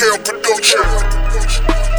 Cal Production.